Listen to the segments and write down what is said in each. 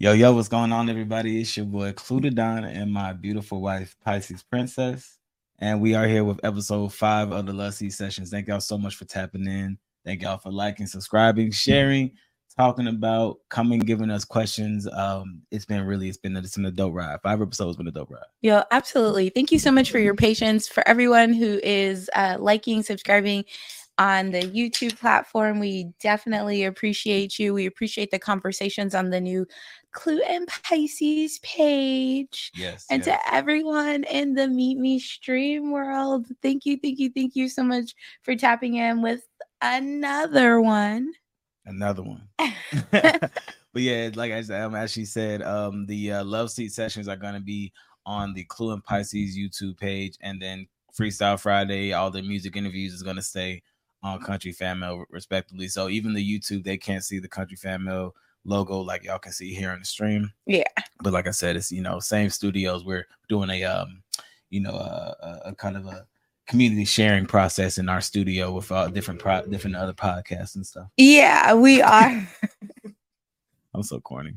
Yo, yo, what's going on, everybody? It's your boy Klue Da Don and my beautiful wife, Pisces Princess. And we are here with episode five of the Love Seat Sessions. Thank y'all so much for tapping in. Thank y'all for liking, subscribing, sharing, talking about, coming, giving us questions. Um, it's been really, it's been it's been a dope ride. Five episodes been a dope ride. Yo, absolutely. Thank you so much for your patience. For everyone who is uh, liking, subscribing, on the YouTube platform. We definitely appreciate you. We appreciate the conversations on the new Clue and Pisces page. Yes. And yes. to everyone in the Meet Me stream world, thank you, thank you, thank you so much for tapping in with another one. Another one. but yeah, like I said, um, as she said, um, the uh, love seat sessions are gonna be on the Clue and Pisces YouTube page, and then Freestyle Friday, all the music interviews is gonna stay on Country Fan Mail respectively. So even the YouTube, they can't see the Country Fan Mail logo like y'all can see here on the stream. Yeah. But like I said, it's you know same studios. We're doing a um, you know, a, a, a kind of a community sharing process in our studio with uh, different pro- different other podcasts and stuff. Yeah, we are. I'm so corny.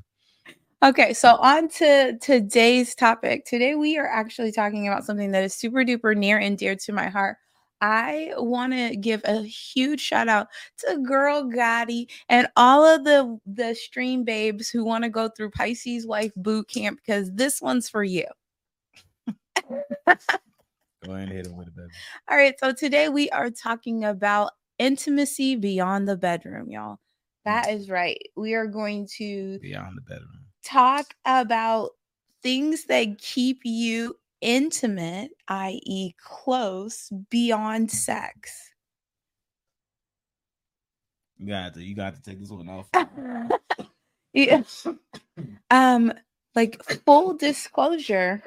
Okay, so on to today's topic. Today we are actually talking about something that is super duper near and dear to my heart. I want to give a huge shout out to Girl Gotti and all of the the stream babes who want to go through Pisces Wife Boot Camp because this one's for you. Go ahead and hit him with it, baby. All right, so today we are talking about intimacy beyond the bedroom, y'all. That is right. We are going to Beyond the bedroom. talk about things that keep you intimate, i.e., close beyond sex. You got to you got to take this one off. yeah. Um, like full disclosure.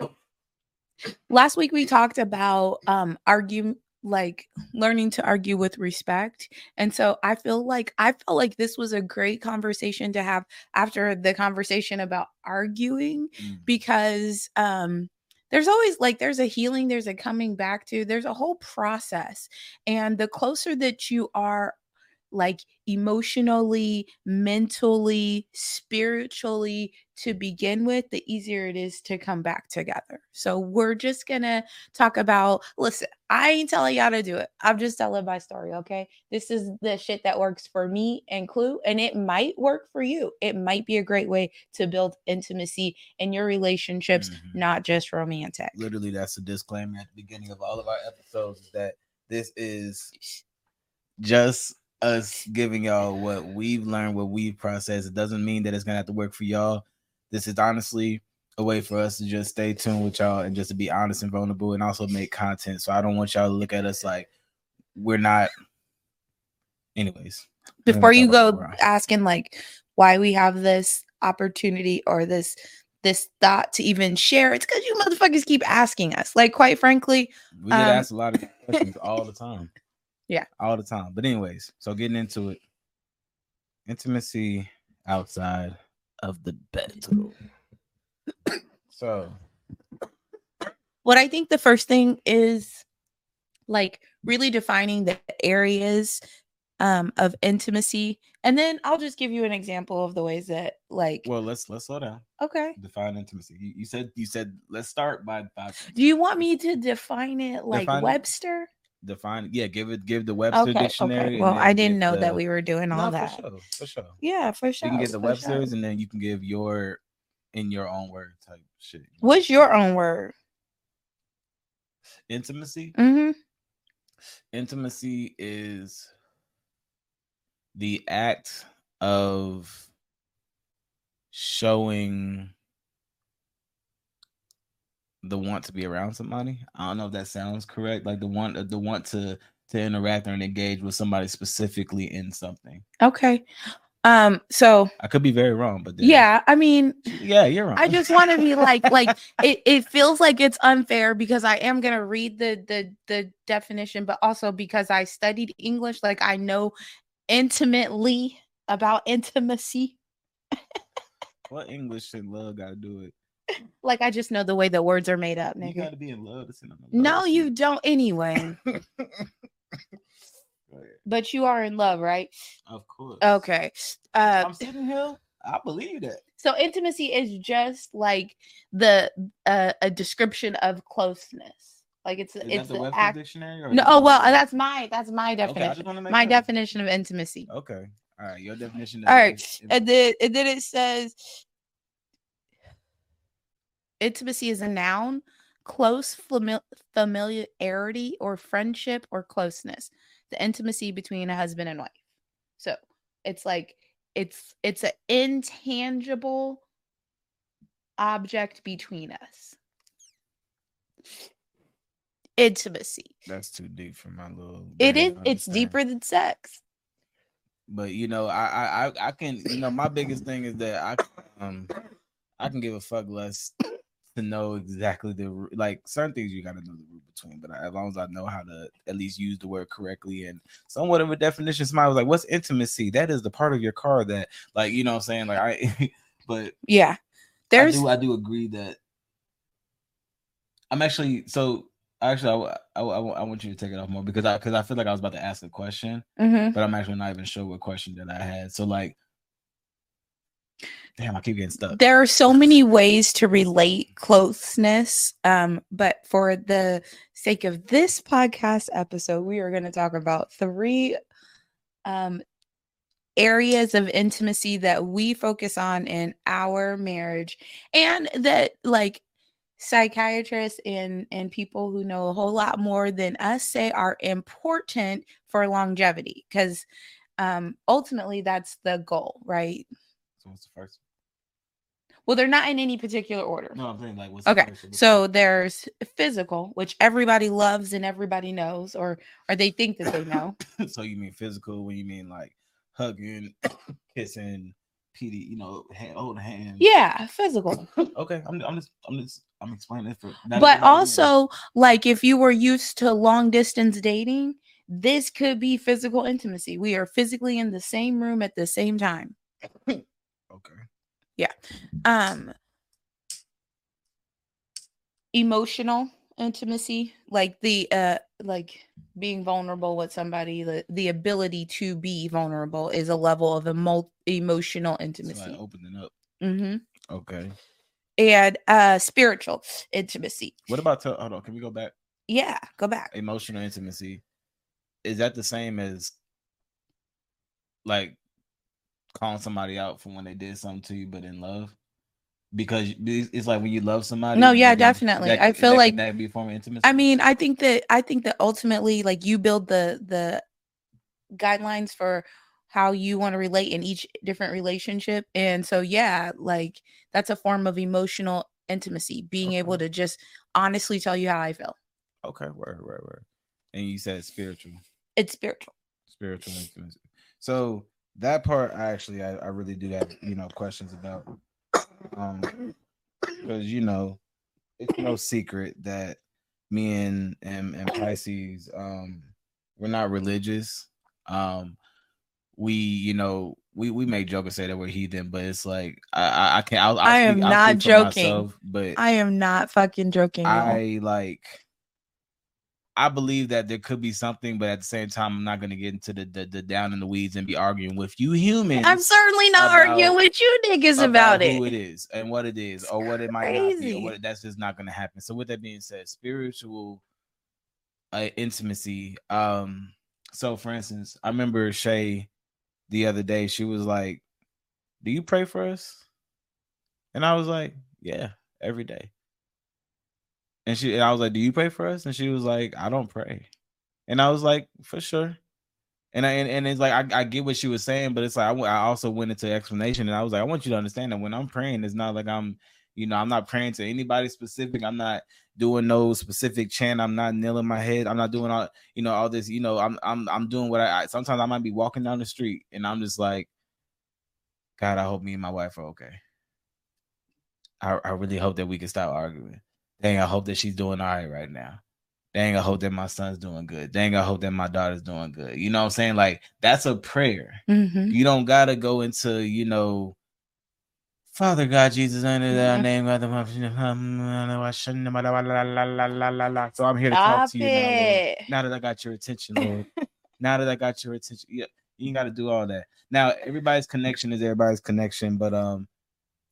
Last week we talked about um argue like learning to argue with respect. And so I feel like I felt like this was a great conversation to have after the conversation about arguing Mm. because um there's always like there's a healing there's a coming back to there's a whole process and the closer that you are like emotionally mentally spiritually to begin with the easier it is to come back together. So we're just gonna talk about listen i ain't telling y'all to do it. I'm just telling my story okay? This is the shit that works for me and clue and it might work for you. It might be a great way to build intimacy in your relationships Mhm. not just romantic. Literally that's a disclaimer at the beginning of all of our episodes is that this is just us giving y'all what we've learned, what we've processed. It doesn't mean that it's gonna have to work for y'all. This is honestly a way for us to just stay tuned with y'all and just to be honest and vulnerable and also make content. So I don't want y'all to look at us like we're not anyways. before you go asking like why we have this opportunity or this this thought to even share it's because you motherfuckers keep asking us like quite frankly We get Um, asked a lot of questions all the time. Yeah. All the time. But anyways, so getting into it. Intimacy outside of the bedroom. so what i think the first thing is like really defining the areas um of intimacy and then i'll just give you an example of the ways that like well let's let's slow down. okay Define intimacy. You, you said you said let's start by, by do you want me to define it like Define webster define yeah, give it give the Webster okay dictionary. okay well i didn't know the- that we were doing all No, that For sure, for sure. yeah for sure You can get the for sure. Webster's and then you can give your in your own word type shit. what's your own word intimacy? mm-hmm intimacy is the act of showing the want to be around somebody. I don't know if that sounds correct. Like the want the want to to interact or engage with somebody specifically in something. Okay. Um, so I could be very wrong, but then- yeah, I mean, yeah, you're wrong. I just want to be like, like it, it feels like it's unfair because I am gonna read the the the definition, but also because I studied English, like I know intimately about intimacy. what English and love got to do it. Like I just know the way the words are made up, You got to be in love to send them. No, you don't anyway. But you are in love, right? Of course. Okay. Uh I'm sitting here. I believe that. So intimacy is just like the uh, a description of closeness. Like it's Is it's the act. dictionary? Or No, oh well, that's my that's my Okay, definition. wanna my sure. definition of intimacy. Okay. All right. Your definition. All right, and then and then it says intimacy is a noun, close famil- familiarity or friendship or closeness. The intimacy between a husband and wife. So it's like it's it's an intangible object between us. Intimacy. That's too deep for my little. It is it's deeper than sex. But you know, I, I I I can you know my biggest thing is that I um I can give a fuck less to know exactly the like certain things you got to know the root between. But as long as I know how to at least use the word correctly and somewhat of a definition, smile was like, "What's intimacy?" That is the part of your car that like you know what I'm saying like I. but Yeah. There's I do I do agree that I'm actually so actually I, I, I, I want you to take it off more because I because I feel like I was about to ask a question Mhm. but I'm actually not even sure what question that I had. So like, damn, I keep getting stuck. there are so many ways to relate closeness um but for the sake of this podcast episode we are going to talk about three um areas of intimacy that we focus on in our marriage and that like psychiatrists and and people who know a whole lot more than us say are important for longevity because um ultimately that's the goal right So what's the first? well they're not in any particular order No, I'm saying like what's the Okay, first? So there's physical, which everybody loves and everybody knows, or or they think that they know. so you mean physical when you mean like hugging, kissing, PD, you know, hand, holding hands. Yeah, physical. Okay, I'm I'm just I'm just I'm explaining it for. But also, like if you were used to long distance dating, this could be physical intimacy. We are physically in the same room at the same time. Okay, Yeah. Um emotional intimacy, like the uh like being vulnerable with somebody, the, the ability to be vulnerable is a level of emo- emotional so intimacy. like opening up. hmm Okay, and uh spiritual intimacy what about? Hold on, can we go back? yeah go back Emotional intimacy. Is that the same as like calling somebody out from when they did something to you, but in love? Because it's like when you love somebody. No, yeah, definitely. that- I feel that- like- that be form of intimacy. i mean i think that i think that ultimately like you build the the guidelines for how you want to relate in each different relationship and so yeah like that's a form of emotional intimacy being able to just honestly tell you how i feel Okay, word, word, word. And you said spiritual, it's spiritual spiritual intimacy. So that part, I actually, I, I really do have, you know, questions about. Um, because you know, it's no secret that me and and, and Pisces, um, we're not religious. Um, we, you know, we we make joke and say that we're heathen, but it's like I I, I can't. I'll, I'll I am speak- not joking. myself, but i am not fucking joking y'all. I like I believe that there could be something, but at the same time, I'm not gonna get into the the, the down in the weeds and be arguing with you humans. i'm certainly not about- arguing with you niggas about, it who it is and what it is, or what it might not be. Or what, that's just not gonna happen. So with that being said, spiritual uh, intimacy. Um, so for instance, I remember Shay the other day. She was like, "Do you pray for us?" And I was like, "Yeah, every day." And she and I was like, "Do you pray for us?" And she was like, "I don't pray." And I was like, "For sure." And I and, and it's like I, I get what she was saying, but it's like I, I also went into explanation, and I was like, I want you to understand that when I'm praying, it's not like I'm, you know, I'm not praying to anybody specific. I'm not doing no specific chant. I'm not kneeling my head. I'm not doing all, you know, all this. You know, I'm I'm I'm doing what I, I sometimes I might be walking down the street, and I'm just like, God, I hope me and my wife are okay. I I really hope that we can stop arguing. Dang, I hope that she's doing all right right now. Dang, I hope that my son's doing good. Dang, I hope that my daughter's doing good. You know what I'm saying? Like that's a prayer. Mhm. You don't gotta go into, you know, Father God, Jesus, under thy Mhm. name, God, the So I'm here to talk to you now, Now that I got your attention, Lord. now that I got your attention, yeah, You ain't got to do all that. Now, everybody's connection is everybody's connection, but um,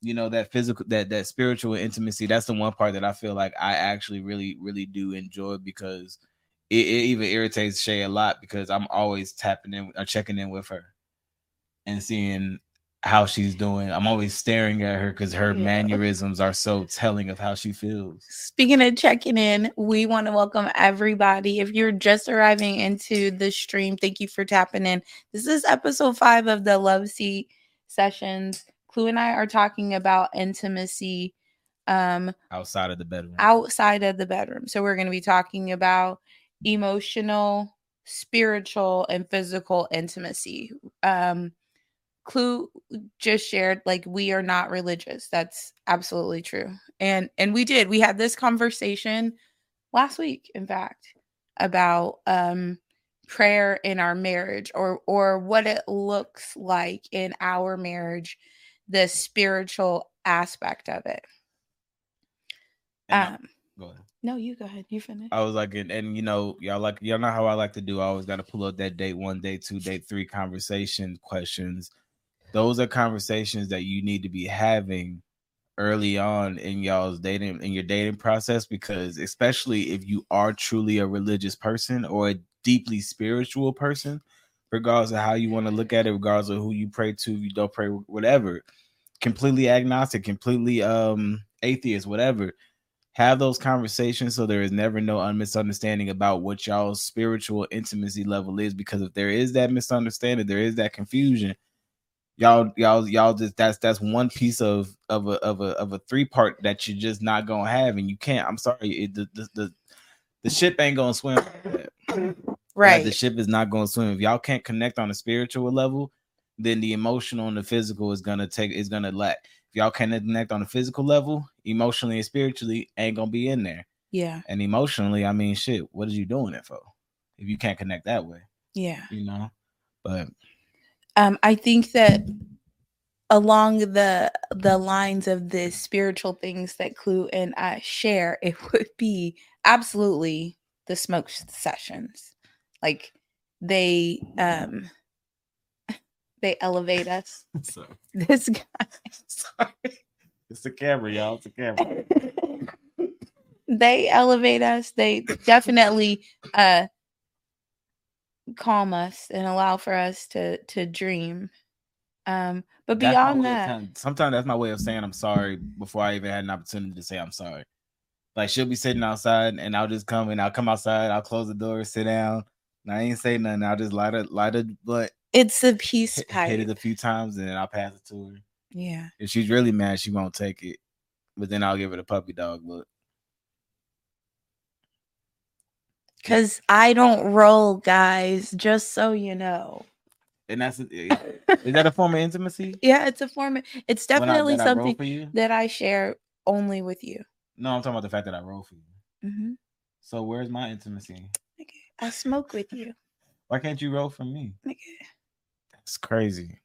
you know that physical, that that spiritual intimacy. That's the one part that I feel like I actually really, really do enjoy because it, it even irritates Shay a lot because I'm always tapping in or checking in with her and seeing how she's doing. I'm always staring at her because her yeah. mannerisms are so telling of how she feels. Speaking of checking in, we want to welcome everybody. If you're just arriving into the stream, thank you for tapping in. This is episode five of the Love Seat sessions. Clue and I are talking about intimacy um outside of the bedroom. Outside of the bedroom. So we're going to be talking about emotional, spiritual, and physical intimacy. Um Clue just shared like we are not religious. That's absolutely true. And and we did. We had this conversation last week in fact about um prayer in our marriage or or what it looks like in our marriage the spiritual aspect of it. um go ahead. No, you go ahead. You finish. I was like, and, and, you know, y'all like y'all know how I like to do. I always got to pull up that date one, day two, day three conversation questions those are conversations that you need to be having early on in y'all's dating in your dating process because especially if you are truly a religious person or a deeply spiritual person regardless of how you want to look at it regardless of who you pray to you don't pray whatever. Completely agnostic completely um atheist whatever. Have those conversations so there is never no misunderstanding about what y'all's spiritual intimacy level is because if there is that misunderstanding there is that confusion y'all y'all y'all just that's that's one piece of of a of a of a three part that you're just not gonna have and you can't i'm sorry it, the, the, the the ship ain't gonna swim right like the ship is not gonna swim. If y'all can't connect on a spiritual level then the emotional and the physical is gonna take is gonna lack. If y'all can't connect on a physical level emotionally and spiritually ain't gonna be in there. Yeah. And emotionally i mean shit what are you doing it for? If you can't connect that way yeah. you know? But um, I think that along the the lines of the spiritual things that Clue and I share, it would be absolutely the smoke sessions. Like they um they elevate us. Sorry. This guy. Sorry. It's the camera, y'all. It's the camera. they elevate us. They definitely uh calm us and allow for us to to dream um but beyond that sometimes that's my way of saying i'm sorry before i even had an opportunity to say i'm sorry like she'll be sitting outside and i'll just come and i'll come outside i'll close the door sit down and i ain't say nothing i'll just light a light it but it's a peace pipe. hit it a few times and then i'll pass it to her yeah if she's really mad she won't take it but then i'll give her a puppy dog look Cause I don't roll, guys. Just so you know. And that's is that a form of intimacy? Yeah, it's a form. Of, it's definitely I, something I that I share only with you. No, I'm talking about the fact that I roll for you. Mm-hmm. So where's my intimacy? I smoke with you. Why can't you roll for me? That's crazy.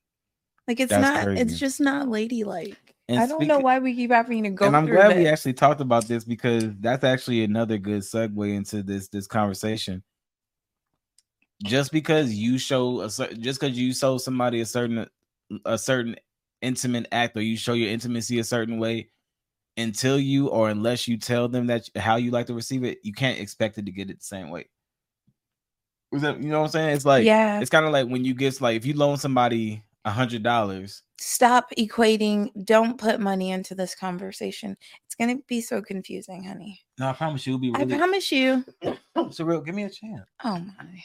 Like it's That's not. Crazy. It's just not ladylike. And I don't speak, know why we keep having to go. And I'm glad that. we actually talked about this because that's actually another good segue into this this conversation. Just because you show a just because you show somebody a certain a certain intimate act or you show your intimacy a certain way, until you or unless you tell them that how you like to receive it, you can't expect it to get it the same way. That, you know what I'm saying? It's like yeah, it's kind of like when you get like if you loan somebody a hundred dollars. Stop equating. Don't put money into this conversation. It's gonna be so confusing, honey. No, I promise you, it'll be. Really... I promise you. so real, give me a chance. Oh my!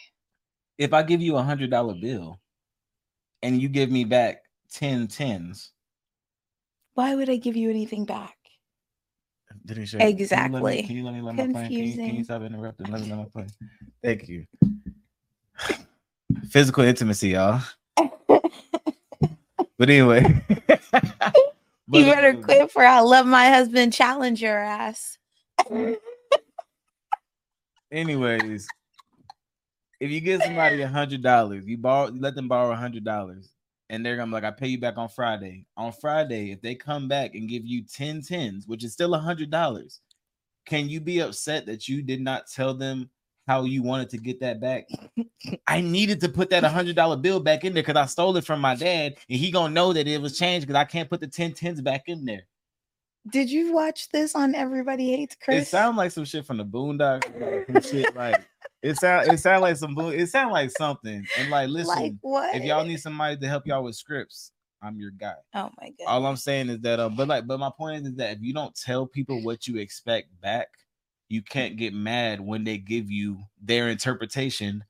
If I give you a hundred dollar bill, and you give me back 10 tens, why would I give you anything back? Did he say exactly? Can you let me, let me let my plan? Can you, can you stop interrupting? Let me let my plan. Thank you. Physical intimacy, y'all. but anyway. but, you better quit for I love my husband challenge your ass. anyways, if you give somebody a hundred dollars, you borrow you let them borrow a hundred dollars, and they're gonna be like, I pay you back on Friday. On Friday, if they come back and give you 10 tens, which is still a hundred dollars, can you be upset that you did not tell them how you wanted to get that back. I needed to put that hundred dollar bill back in there because I stole it from my dad, and he gonna know that it was changed because I can't put the 10 tens back in there. Did you watch this on Everybody Hates Chris? It sounds like some shit from the Boondocks. Like, shit like it sound it sound like some it sound like something. And like listen, like what? if y'all need somebody to help y'all with scripts, I'm your guy. oh my god. All I'm saying is that, um, but like, but my point is that if you don't tell people what you expect back, you can't get mad when they give you their interpretation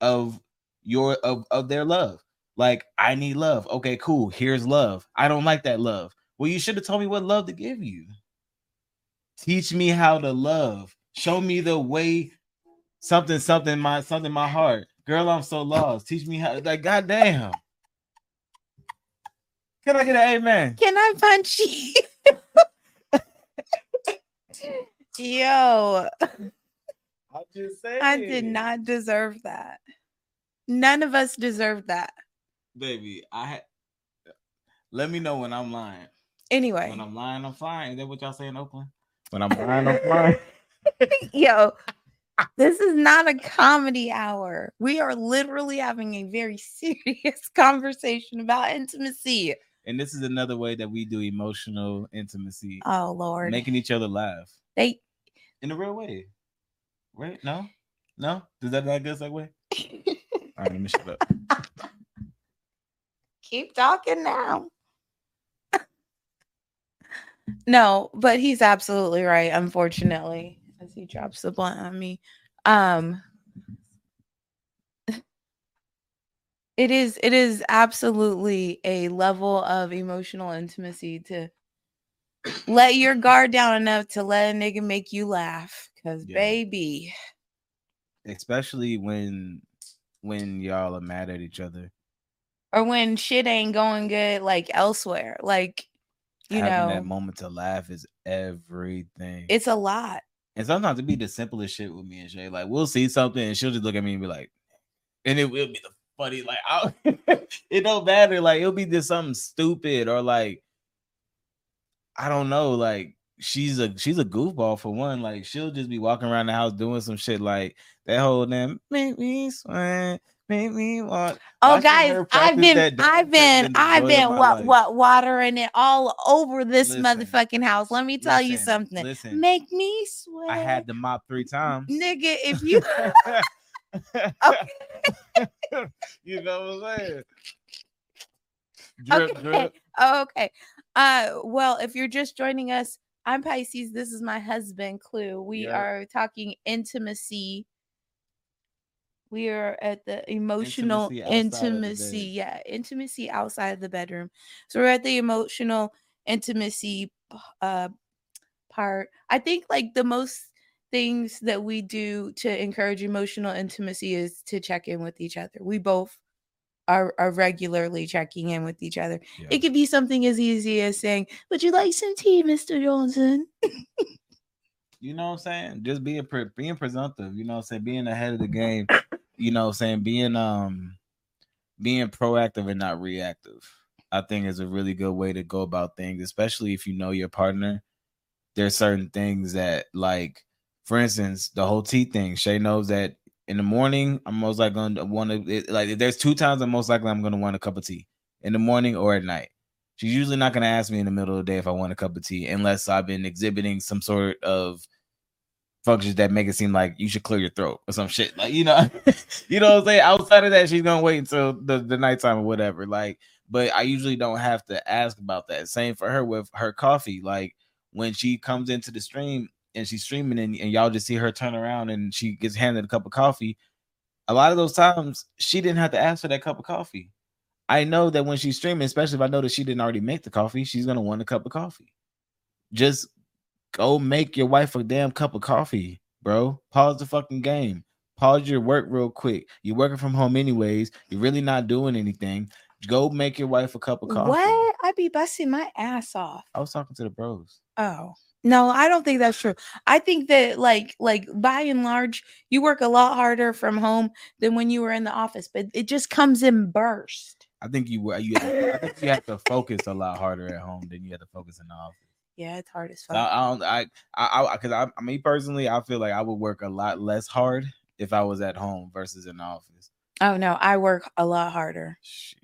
of your of of their love. Like, I need love. Okay, cool. Here's love. I don't like that love. Well, you should have told me what love to give you. Teach me how to love. Show me the way. Something, something, my something, my heart. Girl, I'm so lost. Teach me how. Like, goddamn. Can I get an amen? Can I punch you? Yo, I'm just saying. I did not deserve that. None of us deserve that. baby. I had. Let me know when I'm lying. Anyway, When I'm lying, I'm flying. Is that what y'all say in Oakland? When I'm lying, I'm flying. yo, this is not a comedy hour. We are literally having a very serious conversation about intimacy. And this is another way that we do emotional intimacy, Oh Lord, making each other laugh they in a real way. Right? No, no. Is that not good segue? All right, let me shut up. keep talking now. no, but he's absolutely right, unfortunately, as he drops the blunt on me. Um it is it is absolutely a level of emotional intimacy to let your guard down enough to let a nigga make you laugh. Cause Yeah. baby, Especially when when y'all are mad at each other. or when shit ain't going good like elsewhere. Like, you Having know, that moment to laugh is everything. it's a lot. And sometimes it be the simplest shit with me and Shay. Like we'll see something and she'll just look at me and be like, and it will be the funny, like I, it don't matter. Like it'll be just something stupid or like I don't know, like she's a she's a goofball for one. Like she'll just be walking around the house doing some shit like that whole damn make me sweat, make me want. Oh, guys, I've been, that I've been, been I've been what, life. what, watering it all over this Listen, motherfucking house. Let me tell you something. Listen, Make me sweat. I had to mop three times. nigga. If you, you know what I'm saying? Drip, okay, drip. okay. Uh, well, if you're just joining us, I'm Pisces. This is my husband, Clue. We Yeah. are talking intimacy. We are at the emotional Intimacy intimacy. Yeah, intimacy outside of the bedroom. So we're at the emotional intimacy uh part. I think like the most things that we do to encourage emotional intimacy is to check in with each other. We both are, are regularly checking in with each other. Yeah. It could be something as easy as saying, Would you like some tea, Mr. Johnson? You know what I'm saying? Just being pre- being presumptive, you know what I'm saying? Being ahead of the game, you know what I'm saying? Being um being proactive and not reactive. I think is a really good way to go about things, especially if you know your partner. There's certain things that like for instance, the whole tea thing. Shay knows that in the morning, I'm most likely going to want to like. if There's two times I'm most likely I'm going to want a cup of tea in the morning or at night. She's usually not going to ask me in the middle of the day if I want a cup of tea unless I've been exhibiting some sort of functions that make it seem like you should clear your throat or some shit. Like, you know, you know what I'm saying? Outside of that, she's gonna wait until the, the nighttime or whatever. Like, but I usually don't have to ask about that. Same for her with her coffee. Like when she comes into the stream and she's streaming and, and y'all just see her turn around and she gets handed a cup of coffee. A lot of those times she didn't have to ask for that cup of coffee. I know that when she's streaming, especially if I know that she didn't already make the coffee, she's gonna want a cup of coffee. Just go make your wife a damn cup of coffee, bro. Pause the fucking game. Pause your work real quick. You're working from home anyways. You're really not doing anything. Go make your wife a cup of coffee. What? I'd be busting my ass off. I was talking to the bros. Oh. No, I don't think that's true. I think that like like by and large, you work a lot harder from home than when you were in the office, but it just comes in burst. I think you were you. I think you have to focus a lot harder at home than you have to focus in the office. Yeah, it's hard as fuck. I, I don't. I I because I, I mean personally, I feel like I would work a lot less hard if I was at home versus in the office. Oh no, I work a lot harder. Shit,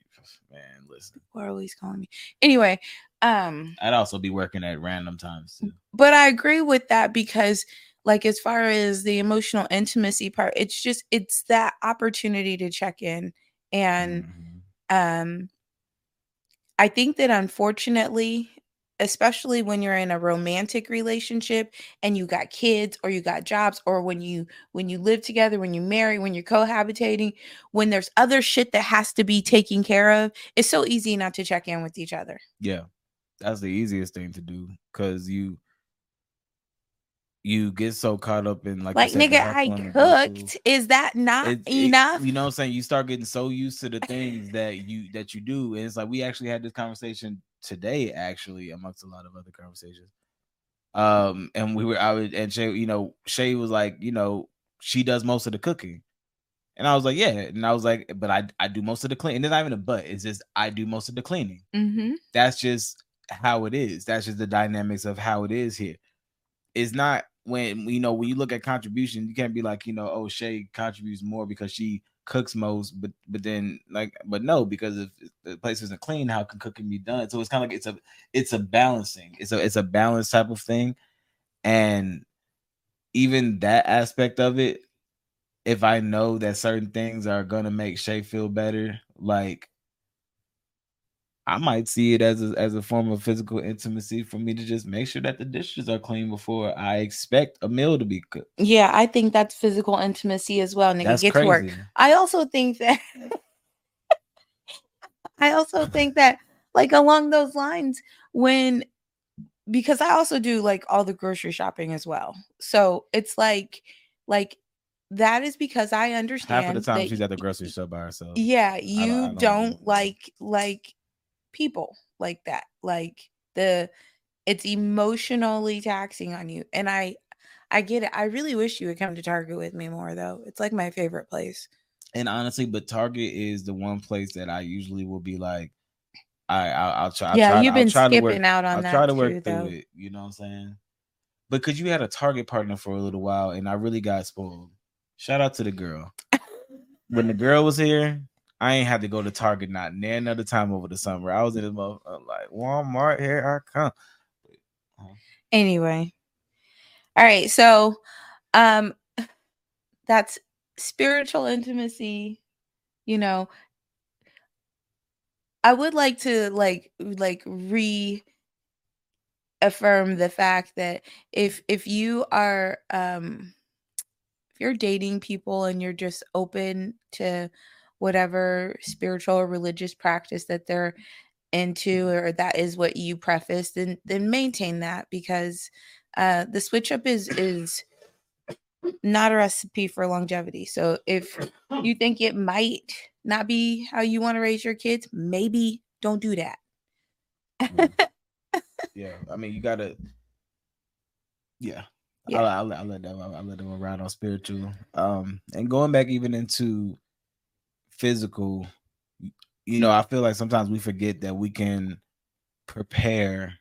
man, listen. People are always calling me. Anyway, um, I'd also be working at random times too. but I agree with that because like as far as the emotional intimacy part, it's just it's that opportunity to check in and Mhm. um i think that unfortunately especially when you're in a romantic relationship and you got kids or you got jobs or when you when you live together when you marry when you're cohabitating when there's other shit that has to be taken care of it's so easy not to check in with each other Yeah, that's the easiest thing to do because you you get so caught up in like like said, nigga i cooked is that not It- it- enough you know what I'm saying? You start getting so used to the things that you that you do. And it's like we actually had this conversation today, actually, amongst a lot of other conversations. Um, and we were I would and Shay, you know, Shay was like, you know, she does most of the cooking. And I was like, yeah. And I was like, but I I do most of the cleaning. It's not even a but, it's just I do most of the cleaning. mm-hmm. That's just how it is. That's just the dynamics of how it is here. It's not when you know when you look at contribution, you can't be like, you know, oh Shay contributes more because she cooks most, but but then like, but no, because if the place isn't clean, how can cooking be done? So it's kind of like it's a it's a balancing. It's a it's a balance type of thing, and even that aspect of it, if I know that certain things are gonna make Shay feel better, like I might see it as a, as a form of physical intimacy for me to just make sure that the dishes are clean before I expect a meal to be cooked. yeah i think that's physical intimacy as well nigga That's get crazy. to work I also think that I also think that like along those lines when because I also do like all the grocery shopping as well. So it's like like that is because I understand Half of the time that she's at the grocery store by herself. yeah, I you don't do don't like like people like that. Like the it's emotionally taxing on you. And I I get it. I really wish you would come to Target with me more though. It's like my favorite place. And honestly, but Target is the one place that I usually will be like, I I'll, I'll try. I'll yeah, try, you've I'll been to work, skipping out on I'll that try to too, work though. through it. You know what I'm saying? But because you had a Target partner for a little while, and I really got spoiled. Shout out to the girl. when the girl was here, I ain't had to go to Target not near another time over the summer. I was in the motherfucker like Walmart. Here I come. anyway all right so um that's spiritual intimacy you know i would like to like like re affirm the fact that if if you are um if you're dating people and you're just open to whatever spiritual or religious practice that they're into or that is what you preface then then maintain that because uh the switch up is is not a recipe for longevity so if you think it might not be how you want to raise your kids maybe don't do that Yeah, I mean you gotta. Yeah, Yeah. I'll, I'll, I'll let that. I'll let them ride on spiritual. Um, and going back even into physical, you know, mm. I feel like sometimes we forget that we can prepare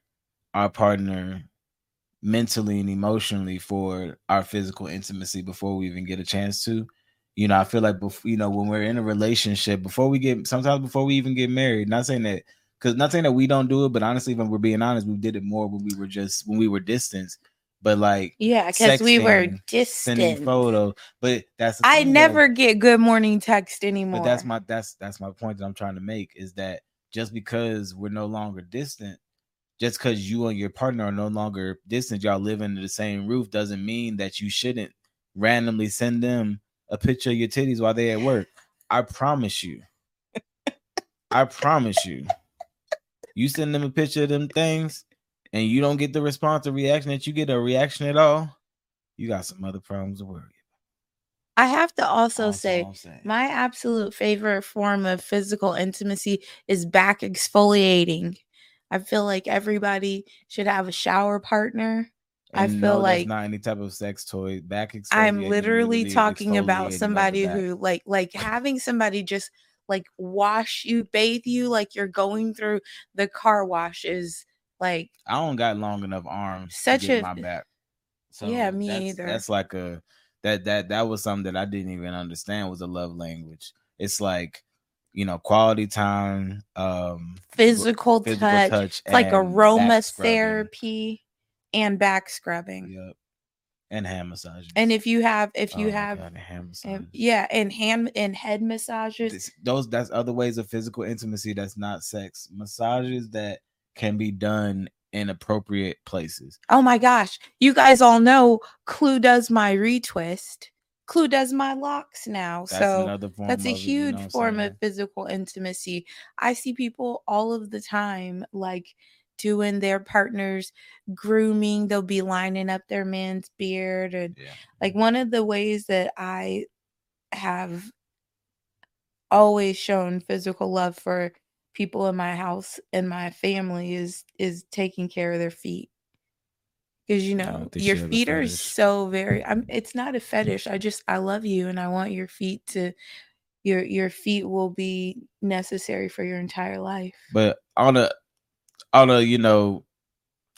our partner mentally and emotionally for our physical intimacy before we even get a chance to. You know, I feel like before you know when we're in a relationship, before we get sometimes before we even get married. Not saying that because not saying that we don't do it, but honestly, when we're being honest, we did it more when we were just when we were distant. But like yeah because we were distant photos, but that's i never get good morning text anymore But that's my that's that's my point that I'm trying to make is that just because we're no longer distant, just because you and your partner are no longer distant, y'all live under the same roof, doesn't mean that you shouldn't randomly send them a picture of your titties while they at work. I promise you. I promise you. You send them a picture of them things, and you don't get the response or reaction that you get a reaction at all. You got some other problems to worry. about. i have to also That's say all I'm saying. My absolute favorite form of physical intimacy is back exfoliating. I feel like everybody should have a shower partner. I feel no, like not any type of sex toy. Back exfoliating. I'm literally talking about somebody who like like having somebody just like wash you, bathe you like you're going through the car wash is like I don't got long enough arms Such to get a- my back. So yeah, me that's, either. That's like a that that that was something that I didn't even understand was a love language. It's like you know, quality time, um, physical, physical touch, touch, like aromatherapy and back scrubbing. Yep. And hand massages. And if you have, if Oh you my have, God, hand and- yeah, and hand and head massages. This- those that's other ways of physical intimacy that's not sex. Massages that can be done in appropriate places. Oh my gosh. You guys all know Clue does my retwist. Clue does my locks now. That's so that's a it, you know huge form of physical intimacy. I see people all of the time like doing their partners grooming. They'll be lining up their man's beard and yeah. like one of the ways that I have always shown physical love for people in my house and my family is is taking care of their feet because you know your she has a feet are so very i'm it's not a fetish i just i love you and i want your feet to your your feet will be necessary for your entire life But on a on a you know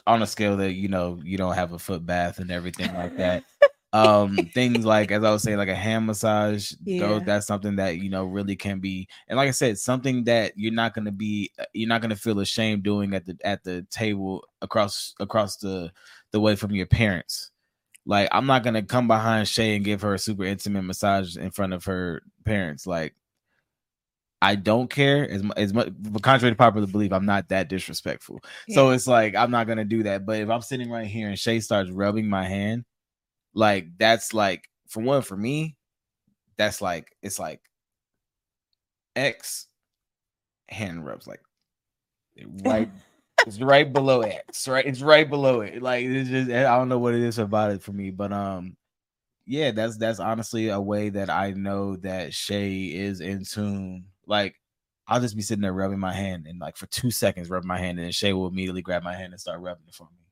on a scale that you know you don't have a foot bath and everything like that. um things like as I was saying, like a hand massage, Yeah. those that's something that you know really can be and like I said, something that you're not gonna be uh, you're not gonna feel ashamed doing at the at the table across across the the way from your parents. Like I'm not gonna come behind Shay and give her a super intimate massage in front of her parents. Like I don't care as mu- as much. But contrary to popular belief, I'm not that disrespectful. So it's like I'm not gonna do that. But if I'm sitting right here and Shay starts rubbing my hand, like that's like for one for me, that's like it's like X hand rubs like right. it's right below X, right? It's right below it. Like it's just I don't know what it is about it for me, but um, yeah, that's that's honestly a way that I know that Shay is in tune. Like I'll just be sitting there rubbing my hand and like for two seconds rub my hand, and then Shay will immediately grab my hand and start rubbing it for me.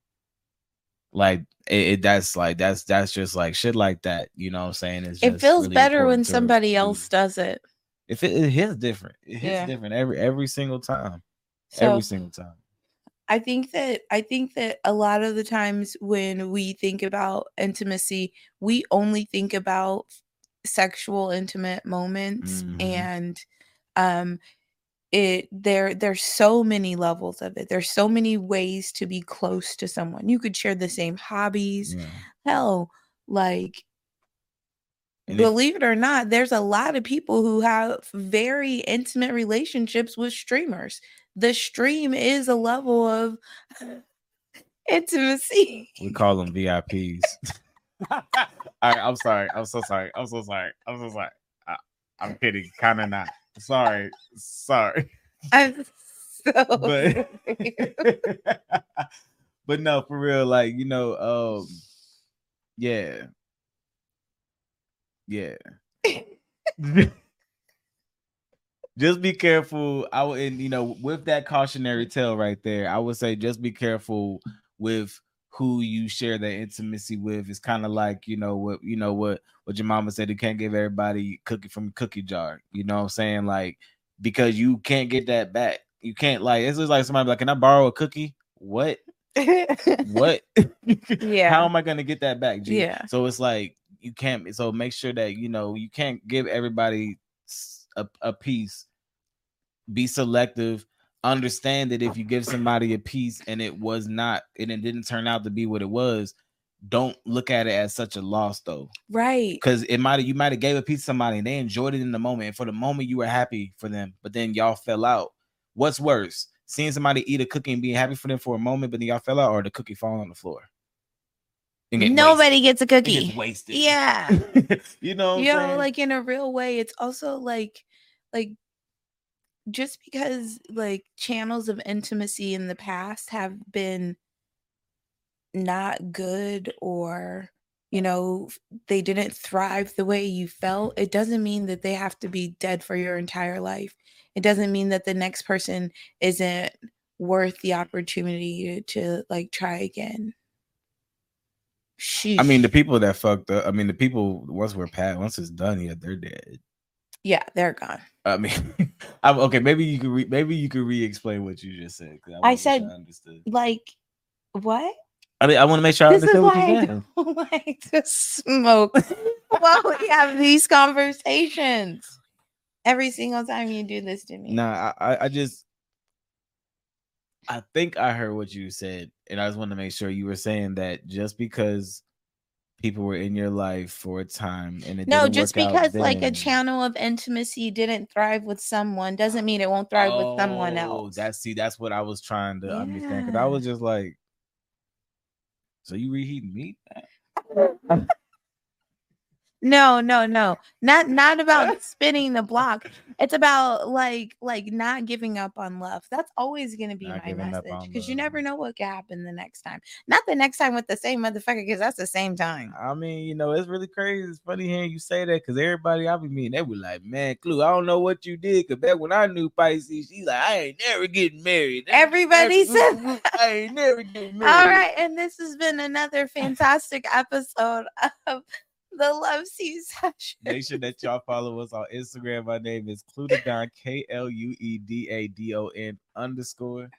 Like it, it that's like that's that's just like shit like that. You know what I'm saying? It's it feels really better when to somebody else does it If it, it hits different, it hits Yeah. different every every single time. so every single time. I think that I think that a lot of the times when we think about intimacy, we only think about sexual intimate moments Mhm. and um it there there's so many levels of it. There's so many ways to be close to someone. You could share the same hobbies. Yeah. Hell, like And if- believe it or not, there's a lot of people who have very intimate relationships with streamers. The stream is a level of intimacy. We call them VIPs. All right, I'm sorry. I'm so sorry. I'm so sorry. I'm so sorry. I, I'm kidding. Kind of not. Sorry. Sorry. I'm so But but no, for real. Like you know, um, yeah, yeah. just be careful. I would, and, you know, with that cautionary tale right there, I would say just be careful with who you share that intimacy with. It's kind of like you know what you know what what your mama said. You can't give everybody cookie from cookie jar. You know what I'm saying? Like because you can't get that back. You can't like it's just like somebody like, can I borrow a cookie? What? What? Yeah. How am I gonna get that back? G? Yeah. So it's like you can't. So make sure that you know you can't give everybody a, a piece. Be selective. Understand that if you give somebody a piece and it was not and it didn't turn out to be what it was, don't look at it as such a loss though right. because it might have you might have gave a piece to somebody and they enjoyed it in the moment and for the moment you were happy for them but then y'all fell out what's worse seeing somebody eat a cookie and being happy for them for a moment but then y'all fell out or the cookie fall on the floor and get Nobody gets a cookie. gets wasted Yeah. you know what I'm you know saying? like in a real way it's also like like just because like channels of intimacy in the past have been not good or you know they didn't thrive the way you felt it doesn't mean that they have to be dead for your entire life. It doesn't mean that the next person isn't worth the opportunity to, to like try again. I mean the people that fucked up I mean the people once we're past once it's done yeah they're dead yeah they're gone I mean I'm okay maybe you could re- maybe you could re-explain what you just said. I wanna make sure said- understood like what I mean I want to make sure I this is understood what why you I don't like to smoke well, we have these conversations every single time you do this to me. Nah, I, I- I just I think I heard what you said, and I just want to make sure you were saying that just because people were in your life for a time and it no, didn't just work out because like a channel of intimacy didn't thrive with someone doesn't mean it won't thrive with someone Oh, else. That's see, that's what I was trying to understand because I was just like, so you reheating meat? No, no, no. Not not about spinning the block. It's about like like not giving up on love. That's always gonna be Not my message. Because you never know what could happen the next time. Not the next time with the same motherfucker, because that's the same time. I mean, you know, it's really crazy. It's funny hearing you say that because everybody I be meeting, they were like, man, Klue, I don't know what you did. Cause back when I knew Pisces, she's like, I ain't never getting married. Everybody said that. I ain't never getting married. All right, and this has been another fantastic episode of the Love Seat Session. Make sure that y'all follow us on Instagram. My name is Klue Da Don, K L U E D A D O N underscore.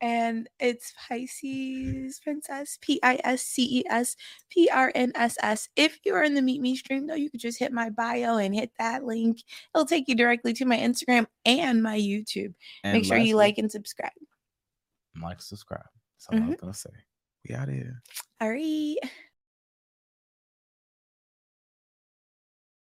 And it's Pisces Princess, P I S C E S P R N S S. If you are in the Meet Me stream, though, you could just hit my bio and hit that link. It'll take you directly to my Instagram and my YouTube. And Make sure you like and subscribe. like, subscribe. That's all I Mm-hmm. was gonna say. We out here. All right.